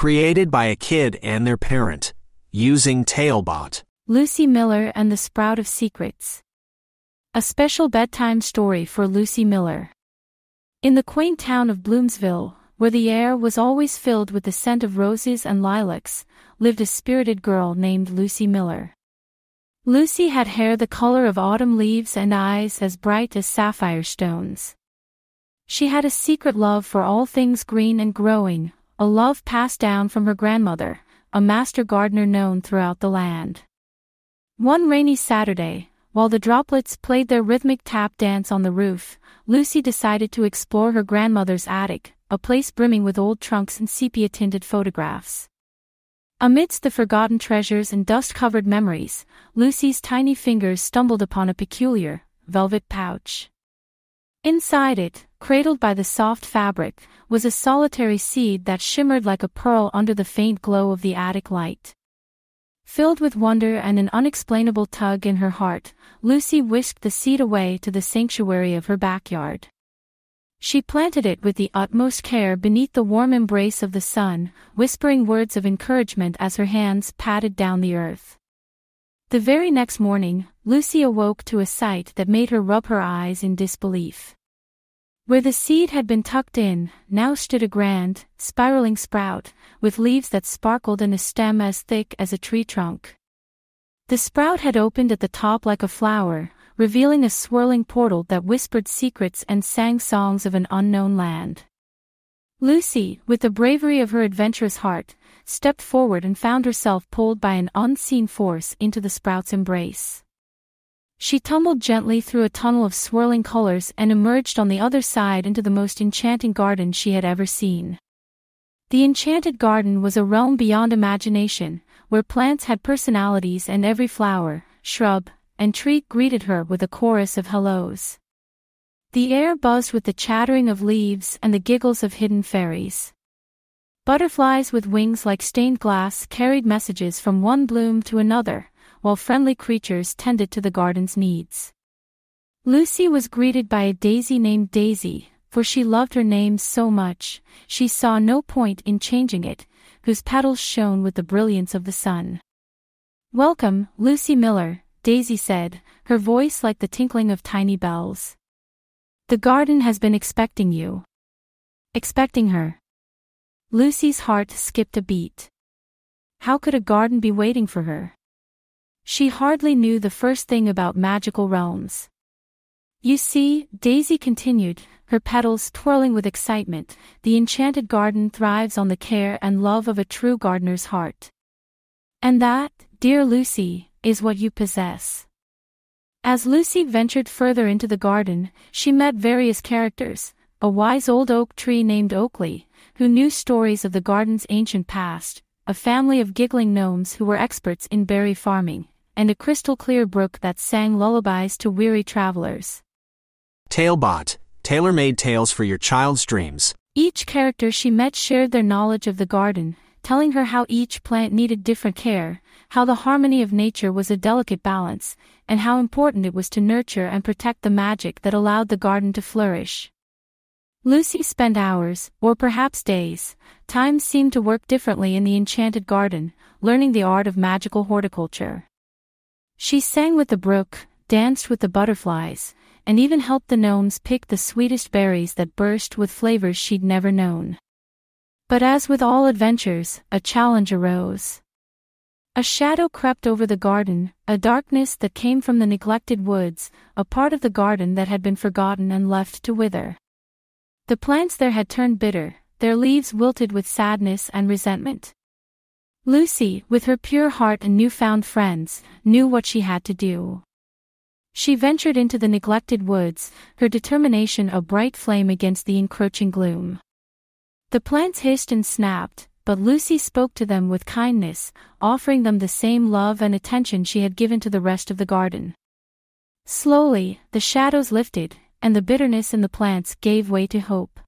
Created by a kid and their parent. Using TaleBot. Lucy Miller and the Sprout of Secrets. A special bedtime story for Lucy Miller. In the quaint town of Bloomsville, where the air was always filled with the scent of roses and lilacs, lived a spirited girl named Lucy Miller. Lucy had hair the color of autumn leaves and eyes as bright as sapphire stones. She had a secret love for all things green and growing, a love passed down from her grandmother, a master gardener known throughout the land. One rainy Saturday, while the droplets played their rhythmic tap dance on the roof, Lucy decided to explore her grandmother's attic, a place brimming with old trunks and sepia-tinted photographs. Amidst the forgotten treasures and dust-covered memories, Lucy's tiny fingers stumbled upon a peculiar, velvet pouch. Inside it, cradled by the soft fabric, was a solitary seed that shimmered like a pearl under the faint glow of the attic light. Filled with wonder and an unexplainable tug in her heart, Lucy whisked the seed away to the sanctuary of her backyard. She planted it with the utmost care beneath the warm embrace of the sun, whispering words of encouragement as her hands patted down the earth. The very next morning, Lucy awoke to a sight that made her rub her eyes in disbelief. Where the seed had been tucked in, now stood a grand, spiraling sprout, with leaves that sparkled and a stem as thick as a tree trunk. The sprout had opened at the top like a flower, revealing a swirling portal that whispered secrets and sang songs of an unknown land. Lucy, with the bravery of her adventurous heart, stepped forward and found herself pulled by an unseen force into the sprout's embrace. She tumbled gently through a tunnel of swirling colors and emerged on the other side into the most enchanting garden she had ever seen. The enchanted garden was a realm beyond imagination, where plants had personalities and every flower, shrub, and tree greeted her with a chorus of hellos. The air buzzed with the chattering of leaves and the giggles of hidden fairies. Butterflies with wings like stained glass carried messages from one bloom to another, while friendly creatures tended to the garden's needs. Lucy was greeted by a daisy named Daisy, for she loved her name so much, she saw no point in changing it, whose petals shone with the brilliance of the sun. Welcome, Lucy Miller, Daisy said, her voice like the tinkling of tiny bells. The garden has been expecting you. Expecting her. Lucy's heart skipped a beat. How could a garden be waiting for her? She hardly knew the first thing about magical realms. You see, Daisy continued, her petals twirling with excitement, the enchanted garden thrives on the care and love of a true gardener's heart. And that, dear Lucy, is what you possess. As Lucy ventured further into the garden, she met various characters, a wise old oak tree named Oakley, who knew stories of the garden's ancient past, a family of giggling gnomes who were experts in berry farming, and a crystal clear brook that sang lullabies to weary travelers. Talebot, tailor-made tales for your child's dreams. Each character she met shared their knowledge of the garden, telling her how each plant needed different care, how the harmony of nature was a delicate balance, and how important it was to nurture and protect the magic that allowed the garden to flourish. Lucy spent hours, or perhaps days, time seemed to work differently in the enchanted garden, learning the art of magical horticulture. She sang with the brook, danced with the butterflies, and even helped the gnomes pick the sweetest berries that burst with flavors she'd never known. But as with all adventures, a challenge arose. A shadow crept over the garden, a darkness that came from the neglected woods, a part of the garden that had been forgotten and left to wither. The plants there had turned bitter, their leaves wilted with sadness and resentment. Lucy, with her pure heart and newfound friends, knew what she had to do. She ventured into the neglected woods, her determination a bright flame against the encroaching gloom. The plants hissed and snapped, but Lucy spoke to them with kindness, offering them the same love and attention she had given to the rest of the garden. Slowly, the shadows lifted, and the bitterness in the plants gave way to hope.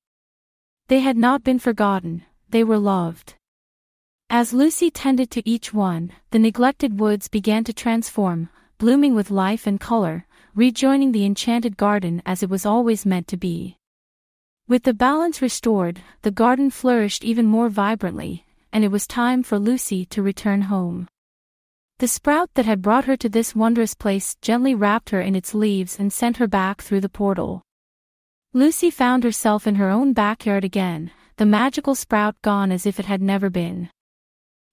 They had not been forgotten, they were loved. As Lucy tended to each one, the neglected woods began to transform, blooming with life and color, rejoining the enchanted garden as it was always meant to be. With the balance restored, the garden flourished even more vibrantly, and it was time for Lucy to return home. The sprout that had brought her to this wondrous place gently wrapped her in its leaves and sent her back through the portal. Lucy found herself in her own backyard again, the magical sprout gone as if it had never been.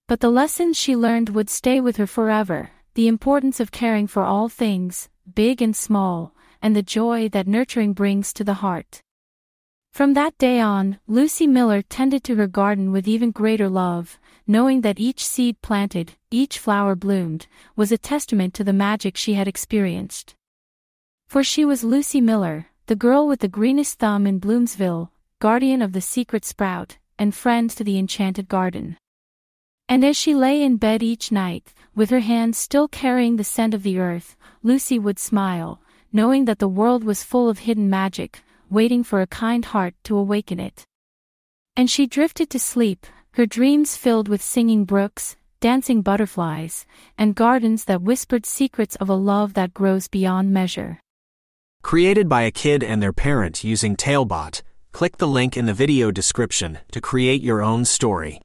But the lessons she learned would stay with her forever, the importance of caring for all things, big and small, and the joy that nurturing brings to the heart. From that day on, Lucy Miller tended to her garden with even greater love, knowing that each seed planted, each flower bloomed, was a testament to the magic she had experienced. For she was Lucy Miller, the girl with the greenest thumb in Bloomsville, guardian of the secret sprout, and friend to the enchanted garden. And as she lay in bed each night, with her hands still carrying the scent of the earth, Lucy would smile, knowing that the world was full of hidden magic, waiting for a kind heart to awaken it. And she drifted to sleep, her dreams filled with singing brooks, dancing butterflies, and gardens that whispered secrets of a love that grows beyond measure. Created by a kid and their parent using Talebot, click the link in the video description to create your own story.